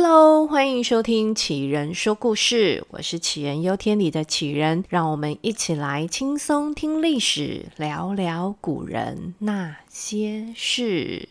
Hello，欢迎收听杞人说故事，我是杞人忧天里的杞人，让我们一起来轻松听历史，聊聊古人那些事。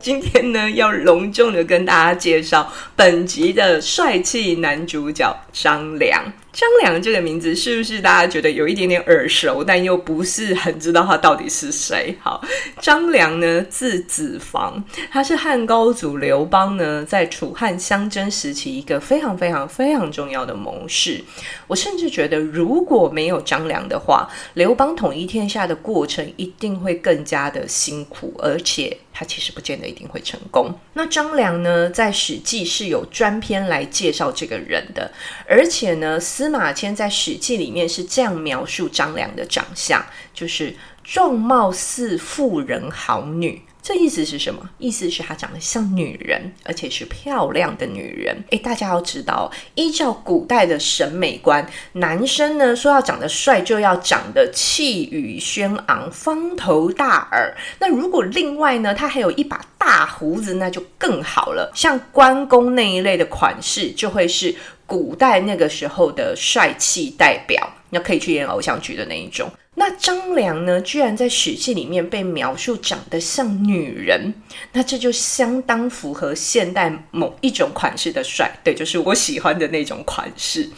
今天呢，要隆重的跟大家介绍本集的帅气男主角张良。张良这个名字是不是大家觉得有一点点耳熟，但又不是很知道他到底是谁？好，张良呢，字子房，他是汉高祖刘邦呢在楚汉相争时期一个非常非常非常重要的谋士。我甚至觉得，如果没有张良的话，刘邦统一天下的过程一定会更加的辛苦，而且他其实不见得一定会成功。那张良呢，在《史记》是有专篇来介绍这个人的，而且呢，司马迁在《史记》里面是这样描述张良的长相，就是状貌似妇人好女。这意思是什么？意思是她长得像女人，而且是漂亮的女人。诶，大家要知道，依照古代的审美观，男生呢说要长得帅，就要长得气宇轩昂、方头大耳。那如果另外呢，他还有一把大胡子，那就更好了。像关公那一类的款式，就会是古代那个时候的帅气代表，那可以去演偶像剧的那一种。那张良呢，居然在《史记》里面被描述长得像女人，那这就相当符合现代某一种款式的帅，对，就是我喜欢的那种款式。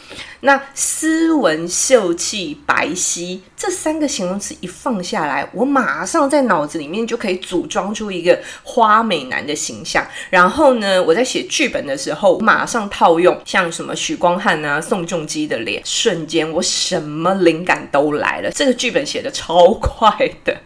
那斯文秀气、白皙这三个形容词一放下来，我马上在脑子里面就可以组装出一个花美男的形象。然后呢，我在写剧本的时候，马上套用像什么许光汉啊、宋仲基的脸，瞬间我什么灵感都来了。这个剧。本写的超快的。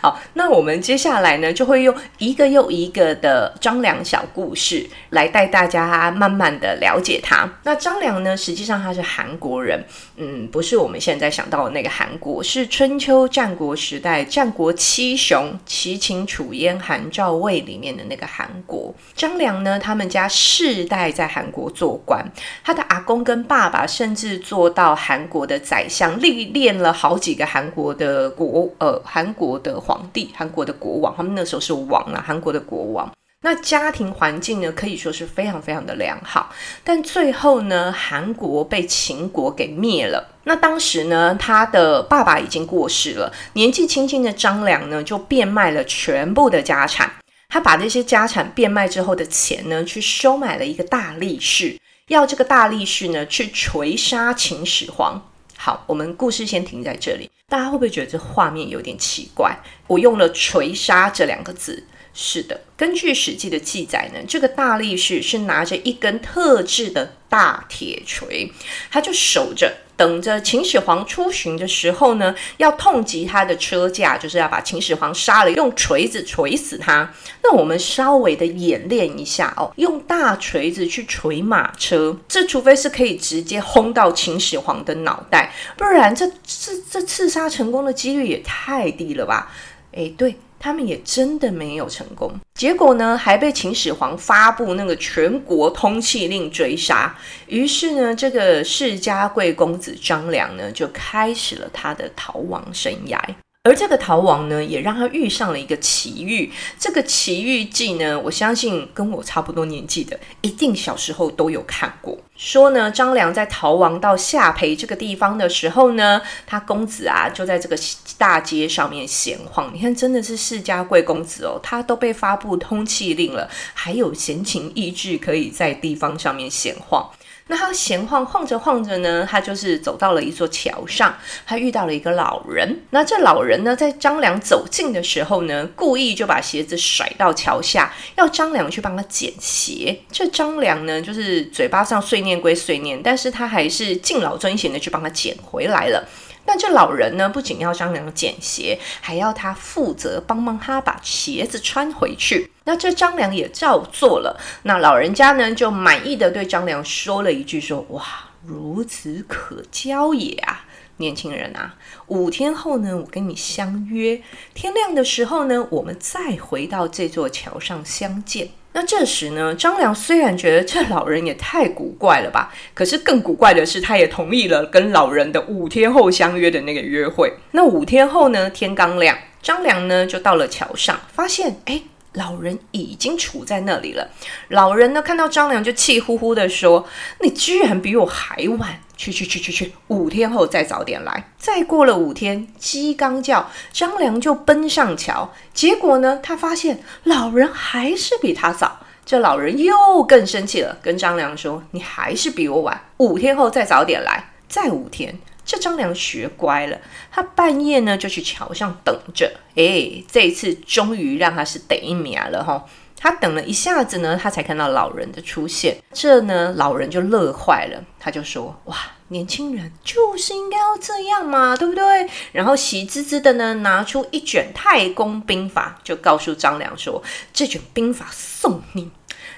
好，那我们接下来呢，就会用一个又一个的张良小故事来带大家慢慢的了解他。那张良呢，实际上他是韩国人，嗯，不是我们现在想到的那个韩国，是春秋战国时代战国七雄齐秦楚燕韩赵魏里面的那个韩国。张良呢，他们家世代在韩国做官，他的阿公跟爸爸甚至做到韩国的宰相，历练了好几个韩国的国，呃，韩国。的皇帝，韩国的国王，他们那时候是王啊，韩国的国王。那家庭环境呢，可以说是非常非常的良好。但最后呢，韩国被秦国给灭了。那当时呢，他的爸爸已经过世了，年纪轻轻的张良呢，就变卖了全部的家产。他把这些家产变卖之后的钱呢，去收买了一个大力士，要这个大力士呢，去锤杀秦始皇。好，我们故事先停在这里。大家会不会觉得这画面有点奇怪？我用了“锤杀”这两个字。是的，根据《史记》的记载呢，这个大力士是拿着一根特制的大铁锤，他就守着，等着秦始皇出巡的时候呢，要痛击他的车驾，就是要把秦始皇杀了，用锤子锤死他。那我们稍微的演练一下哦，用大锤子去锤马车，这除非是可以直接轰到秦始皇的脑袋，不然这这这刺杀成功的几率也太低了吧？诶，对。他们也真的没有成功，结果呢，还被秦始皇发布那个全国通缉令追杀。于是呢，这个世家贵公子张良呢，就开始了他的逃亡生涯。而这个逃亡呢，也让他遇上了一个奇遇。这个奇遇记呢，我相信跟我差不多年纪的，一定小时候都有看过。说呢，张良在逃亡到下邳这个地方的时候呢，他公子啊就在这个大街上面闲晃。你看，真的是世家贵公子哦，他都被发布通缉令了，还有闲情逸致可以在地方上面闲晃。那他闲晃晃着晃着呢，他就是走到了一座桥上，他遇到了一个老人。那这老人呢，在张良走近的时候呢，故意就把鞋子甩到桥下，要张良去帮他捡鞋。这张良呢，就是嘴巴上碎念归碎念，但是他还是敬老尊贤的去帮他捡回来了。但这老人呢，不仅要张良捡鞋，还要他负责帮忙他把鞋子穿回去。那这张良也照做了。那老人家呢，就满意的对张良说了一句说：“哇，如此可教也啊，年轻人啊，五天后呢，我跟你相约，天亮的时候呢，我们再回到这座桥上相见。”那这时呢，张良虽然觉得这老人也太古怪了吧，可是更古怪的是，他也同意了跟老人的五天后相约的那个约会。那五天后呢，天刚亮，张良呢就到了桥上，发现哎。老人已经处在那里了。老人呢，看到张良就气呼呼地说：“你居然比我还晚！去去去去去，五天后再早点来。”再过了五天，鸡刚叫，张良就奔上桥。结果呢，他发现老人还是比他早。这老人又更生气了，跟张良说：“你还是比我晚，五天后再早点来。”再五天。这张良学乖了，他半夜呢就去桥上等着。哎，这一次终于让他是得名了哈！他等了一下子呢，他才看到老人的出现。这呢，老人就乐坏了，他就说：“哇，年轻人就是应该要这样嘛，对不对？”然后喜滋滋的呢，拿出一卷太公兵法，就告诉张良说：“这卷兵法送你。”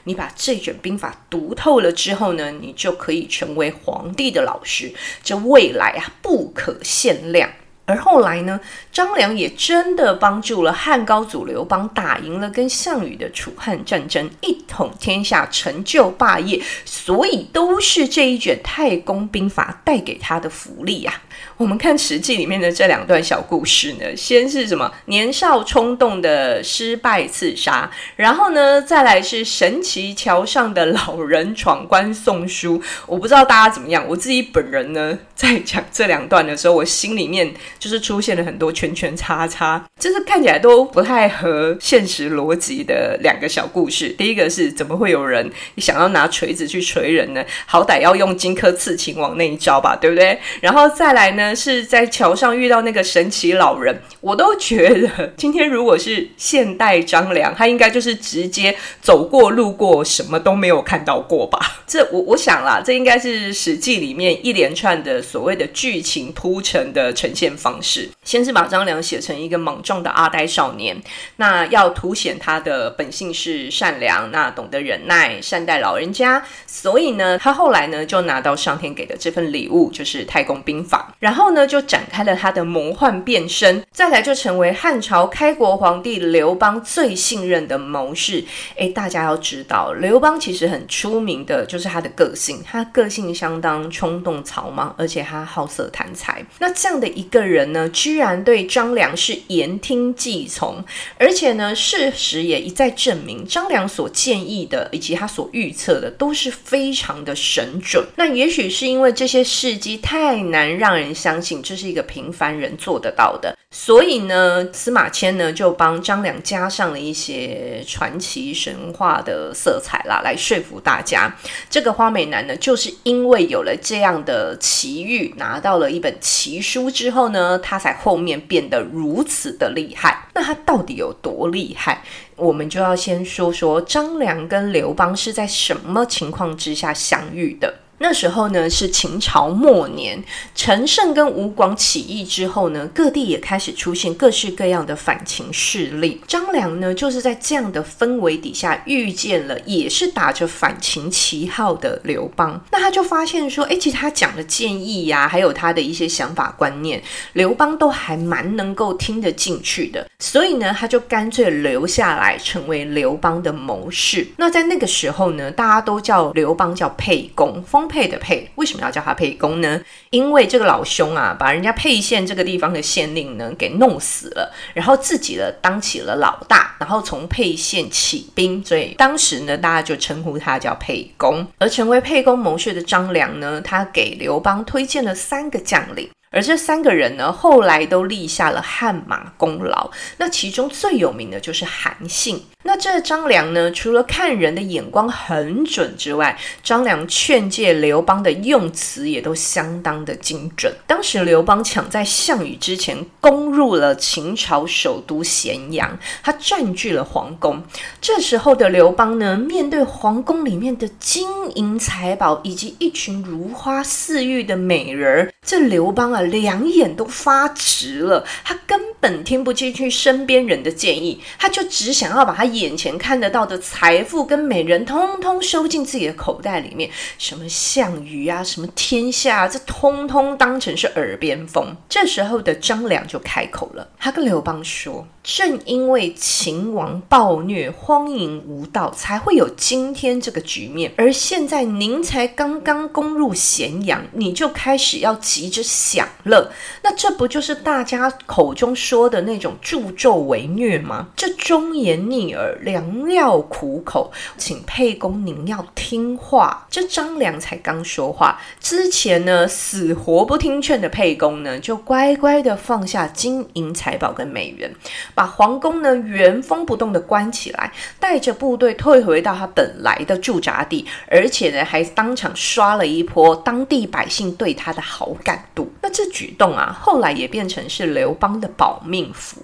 你把这卷兵法读透了之后呢，你就可以成为皇帝的老师，这未来啊不可限量。而后来呢，张良也真的帮助了汉高祖刘邦打赢了跟项羽的楚汉战争，一统天下，成就霸业，所以都是这一卷太公兵法带给他的福利呀、啊。我们看《史记》里面的这两段小故事呢，先是什么年少冲动的失败刺杀，然后呢，再来是神奇桥上的老人闯关送书。我不知道大家怎么样，我自己本人呢，在讲这两段的时候，我心里面就是出现了很多圈圈叉叉，就是看起来都不太合现实逻辑的两个小故事。第一个是怎么会有人想要拿锤子去锤人呢？好歹要用荆轲刺秦王那一招吧，对不对？然后再来呢？是在桥上遇到那个神奇老人，我都觉得今天如果是现代张良，他应该就是直接走过路过，什么都没有看到过吧？这我我想啦，这应该是《史记》里面一连串的所谓的剧情铺陈的呈现方式。先是把张良写成一个莽撞的阿呆少年，那要凸显他的本性是善良，那懂得忍耐，善待老人家，所以呢，他后来呢就拿到上天给的这份礼物，就是太公兵法，然。然后呢，就展开了他的魔幻变身，再来就成为汉朝开国皇帝刘邦最信任的谋士。诶，大家要知道，刘邦其实很出名的就是他的个性，他个性相当冲动草莽，而且他好色贪财。那这样的一个人呢，居然对张良是言听计从，而且呢，事实也一再证明，张良所建议的以及他所预测的都是非常的神准。那也许是因为这些事迹太难让人相信这是一个平凡人做得到的，所以呢，司马迁呢就帮张良加上了一些传奇神话的色彩啦，来说服大家，这个花美男呢，就是因为有了这样的奇遇，拿到了一本奇书之后呢，他才后面变得如此的厉害。那他到底有多厉害？我们就要先说说张良跟刘邦是在什么情况之下相遇的。那时候呢，是秦朝末年，陈胜跟吴广起义之后呢，各地也开始出现各式各样的反秦势力。张良呢，就是在这样的氛围底下遇见了，也是打着反秦旗号的刘邦。那他就发现说，哎，其实他讲的建议呀、还有他的一些想法观念，刘邦都还蛮能够听得进去的。所以呢，他就干脆留下来，成为刘邦的谋士。那在那个时候呢，大家都叫刘邦叫沛公，封沛的沛，为什么要叫他沛公呢？因为这个老兄啊，把人家沛县这个地方的县令呢给弄死了，然后自己呢当起了老大，然后从沛县起兵，所以当时呢大家就称呼他叫沛公。而成为沛公谋士的张良呢，他给刘邦推荐了三个将领。而这三个人呢，后来都立下了汗马功劳。那其中最有名的就是韩信。那这张良呢，除了看人的眼光很准之外，张良劝诫刘邦的用词也都相当的精准。当时刘邦抢在项羽之前攻入了秦朝首都咸阳，他占据了皇宫。这时候的刘邦呢，面对皇宫里面的金银财宝以及一群如花似玉的美人儿，这刘邦两眼都发直了。他根本听不进去身边人的建议，他就只想要把他。眼前看得到的财富跟美人，通通收进自己的口袋里面。什么项羽啊，什么天下啊，这通通当成是耳边风。这时候的张良就开口了，他跟刘邦说：“正因为秦王暴虐、荒淫无道，才会有今天这个局面。而现在您才刚刚攻入咸阳，你就开始要急着享享乐。那这不就是大家口中说说的那种助纣为虐吗？这忠言逆耳，良药苦口，请沛公您要听话。这张良才刚说话，之前呢死活不听劝的沛公呢，就乖乖的放下金银财宝跟美元，把皇宫呢原封不动的关起来，带着部队退回到他本来的驻扎地，而且呢还当场刷了一波当地百姓对他的好感度。那这举动啊，后来也变成是刘邦的保命符。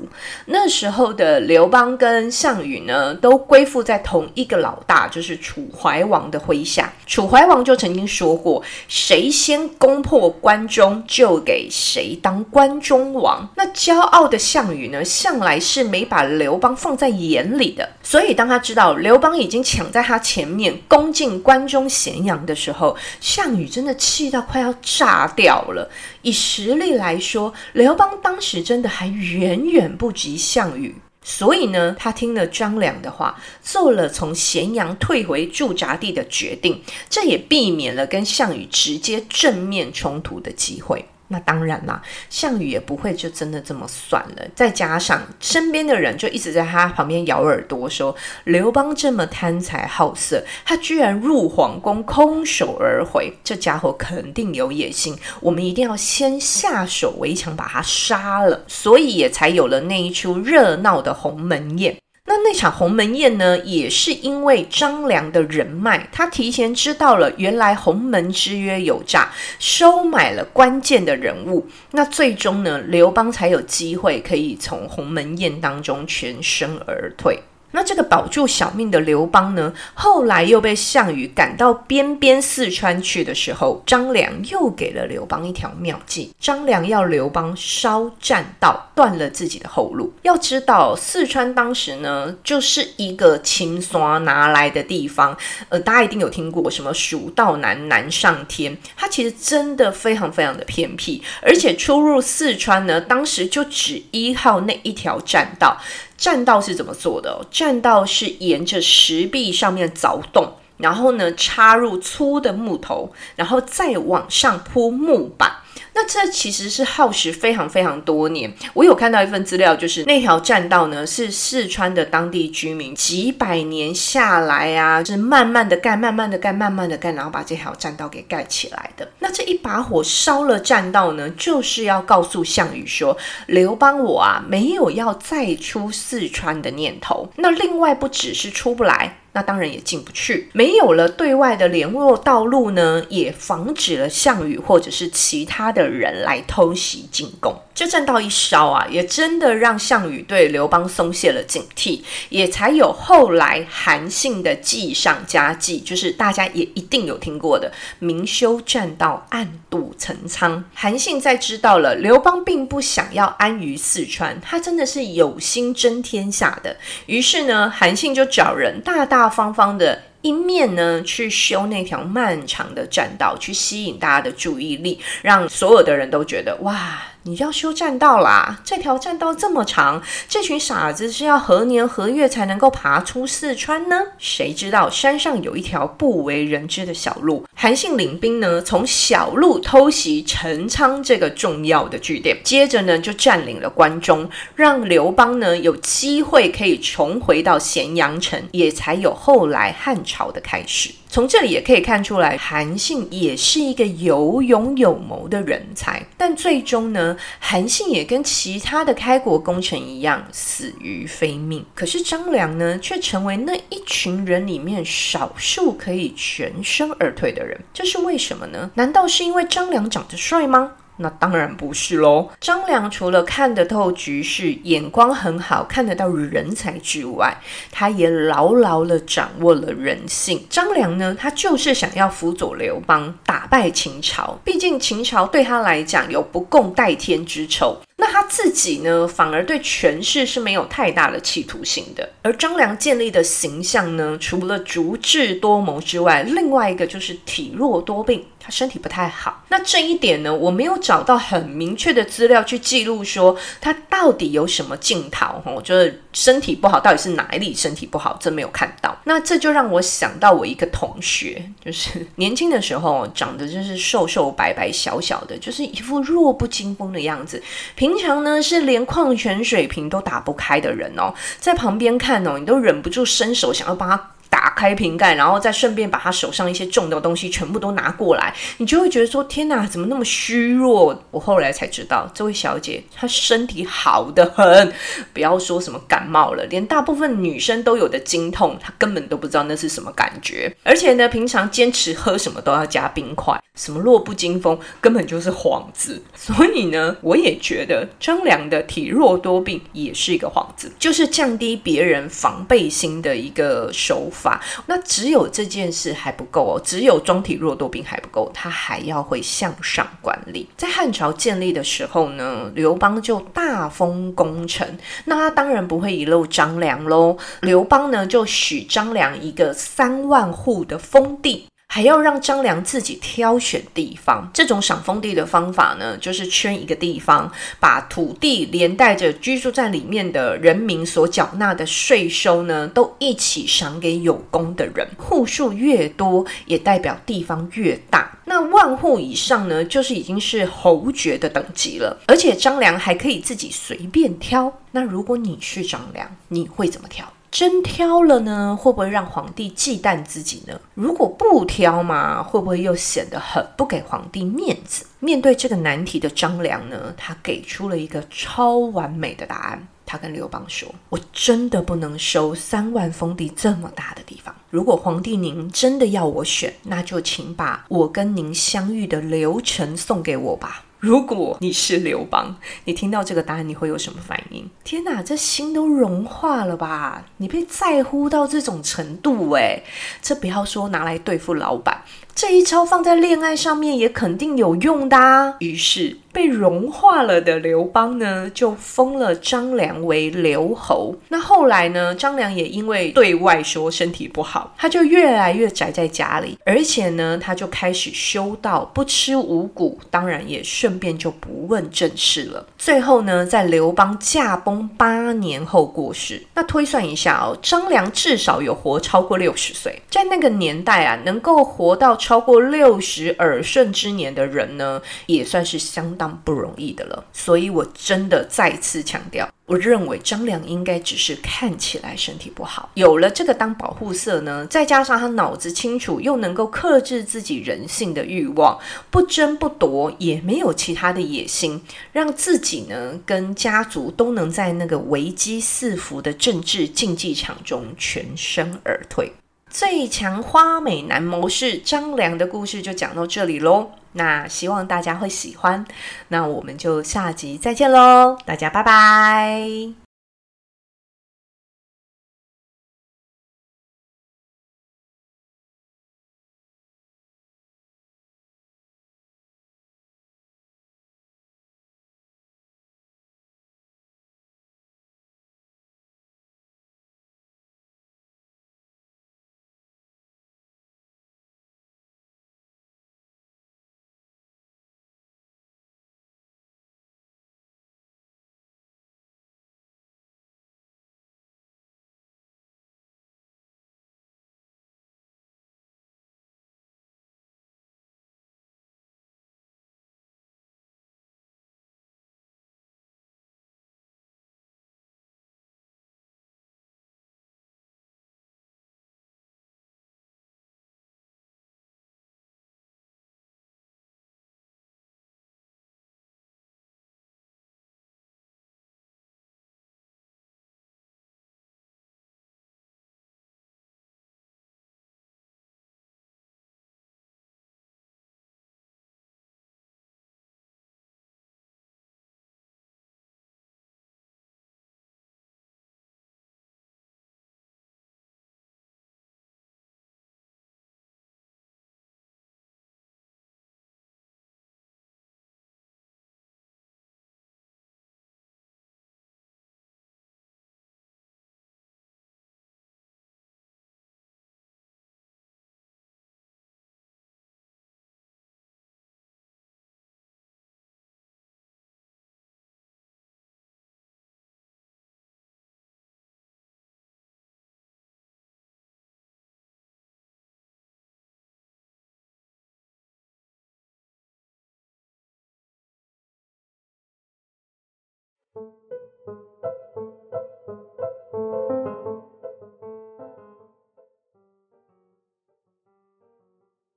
那时候的刘邦跟项羽呢，都归附在同一个老大，就是楚怀王的麾下。楚怀王就曾经说过：“谁先攻破关中，就给谁当关中王。”那骄傲的项羽呢，向来是没把刘邦放在眼里的。所以当他知道刘邦已经抢在他前面攻进关中咸阳的时候，项羽真的气到快要炸掉了。以实力来说，刘邦当时真的还远远不及项羽。所以呢，他听了张良的话，做了从咸阳退回驻扎地的决定，这也避免了跟项羽直接正面冲突的机会。那当然啦，项羽也不会就真的这么算了。再加上身边的人就一直在他旁边咬耳朵说，刘邦这么贪财好色，他居然入皇宫空手而回，这家伙肯定有野心。我们一定要先下手为强，把他杀了。所以也才有了那一出热闹的鸿门宴。那那场鸿门宴呢，也是因为张良的人脉，他提前知道了原来鸿门之约有诈，收买了关键的人物。那最终呢，刘邦才有机会可以从鸿门宴当中全身而退。那这个保住小命的刘邦呢，后来又被项羽赶到边边四川去的时候，张良又给了刘邦一条妙计。张良要刘邦烧栈道，断了自己的后路。要知道，四川当时呢，就是一个青刷拿来的地方。呃，大家一定有听过什么“蜀道难，难上天”。它其实真的非常非常的偏僻，而且出入四川呢，当时就只依靠那一条栈道。栈道是怎么做的？栈道是沿着石壁上面凿洞，然后呢，插入粗的木头，然后再往上铺木板。那这其实是耗时非常非常多年。我有看到一份资料，就是那条栈道呢，是四川的当地居民几百年下来啊，是慢慢的盖、慢慢的盖、慢慢的盖，然后把这条栈道给盖起来的。那这一把火烧了栈道呢，就是要告诉项羽说，刘邦我啊，没有要再出四川的念头。那另外不只是出不来。那当然也进不去，没有了对外的联络道路呢，也防止了项羽或者是其他的人来偷袭进攻。这栈道一烧啊，也真的让项羽对刘邦松懈了警惕，也才有后来韩信的计上加计，就是大家也一定有听过的“明修栈道，暗度陈仓”。韩信在知道了刘邦并不想要安于四川，他真的是有心争天下的，于是呢，韩信就找人大大方方的。一面呢，去修那条漫长的栈道，去吸引大家的注意力，让所有的人都觉得哇，你要修栈道啦！这条栈道这么长，这群傻子是要何年何月才能够爬出四川呢？谁知道山上有一条不为人知的小路，韩信领兵呢，从小路偷袭陈仓这个重要的据点，接着呢就占领了关中，让刘邦呢有机会可以重回到咸阳城，也才有后来汉朝。的开始，从这里也可以看出来，韩信也是一个有勇有谋的人才。但最终呢，韩信也跟其他的开国功臣一样，死于非命。可是张良呢，却成为那一群人里面少数可以全身而退的人。这是为什么呢？难道是因为张良长得帅吗？那当然不是喽。张良除了看得透局势、眼光很好、看得到人才之外，他也牢牢地掌握了人性。张良呢，他就是想要辅佐刘邦打败秦朝。毕竟秦朝对他来讲有不共戴天之仇。那他自己呢，反而对权势是没有太大的企图心的。而张良建立的形象呢，除了足智多谋之外，另外一个就是体弱多病，他身体不太好。那这一点呢，我没有找到很明确的资料去记录说他到底有什么镜头，哈，就是身体不好，到底是哪里身体不好，这没有看到。那这就让我想到我一个同学，就是年轻的时候长得就是瘦瘦白白小小的，就是一副弱不禁风的样子。平平常呢是连矿泉水瓶都打不开的人哦，在旁边看哦，你都忍不住伸手想要帮他。打开瓶盖，然后再顺便把他手上一些重的东西全部都拿过来，你就会觉得说：天哪，怎么那么虚弱？我后来才知道，这位小姐她身体好得很，不要说什么感冒了，连大部分女生都有的经痛，她根本都不知道那是什么感觉。而且呢，平常坚持喝什么都要加冰块，什么弱不禁风，根本就是幌子。所以呢，我也觉得张良的体弱多病也是一个幌子，就是降低别人防备心的一个手法。法，那只有这件事还不够哦，只有中体弱多病还不够，他还要会向上管理。在汉朝建立的时候呢，刘邦就大封功臣，那他当然不会遗漏张良喽。刘邦呢就许张良一个三万户的封地。还要让张良自己挑选地方，这种赏封地的方法呢，就是圈一个地方，把土地连带着居住在里面的人民所缴纳的税收呢，都一起赏给有功的人。户数越多，也代表地方越大。那万户以上呢，就是已经是侯爵的等级了。而且张良还可以自己随便挑。那如果你是张良，你会怎么挑？真挑了呢，会不会让皇帝忌惮自己呢？如果不挑嘛，会不会又显得很不给皇帝面子？面对这个难题的张良呢，他给出了一个超完美的答案。他跟刘邦说：“我真的不能收三万封地这么大的地方。如果皇帝您真的要我选，那就请把我跟您相遇的流程送给我吧。”如果你是刘邦，你听到这个答案，你会有什么反应？天哪，这心都融化了吧？你被在乎到这种程度，诶，这不要说拿来对付老板。这一招放在恋爱上面也肯定有用的啊。于是被融化了的刘邦呢，就封了张良为刘侯。那后来呢，张良也因为对外说身体不好，他就越来越宅在家里，而且呢，他就开始修道，不吃五谷，当然也顺便就不问政事了。最后呢，在刘邦驾崩八年后过世。那推算一下哦，张良至少有活超过六十岁，在那个年代啊，能够活到。超过六十耳顺之年的人呢，也算是相当不容易的了。所以，我真的再次强调，我认为张良应该只是看起来身体不好，有了这个当保护色呢，再加上他脑子清楚，又能够克制自己人性的欲望，不争不夺，也没有其他的野心，让自己呢跟家族都能在那个危机四伏的政治竞技场中全身而退。最强花美男模式张良的故事就讲到这里喽，那希望大家会喜欢，那我们就下集再见喽，大家拜拜。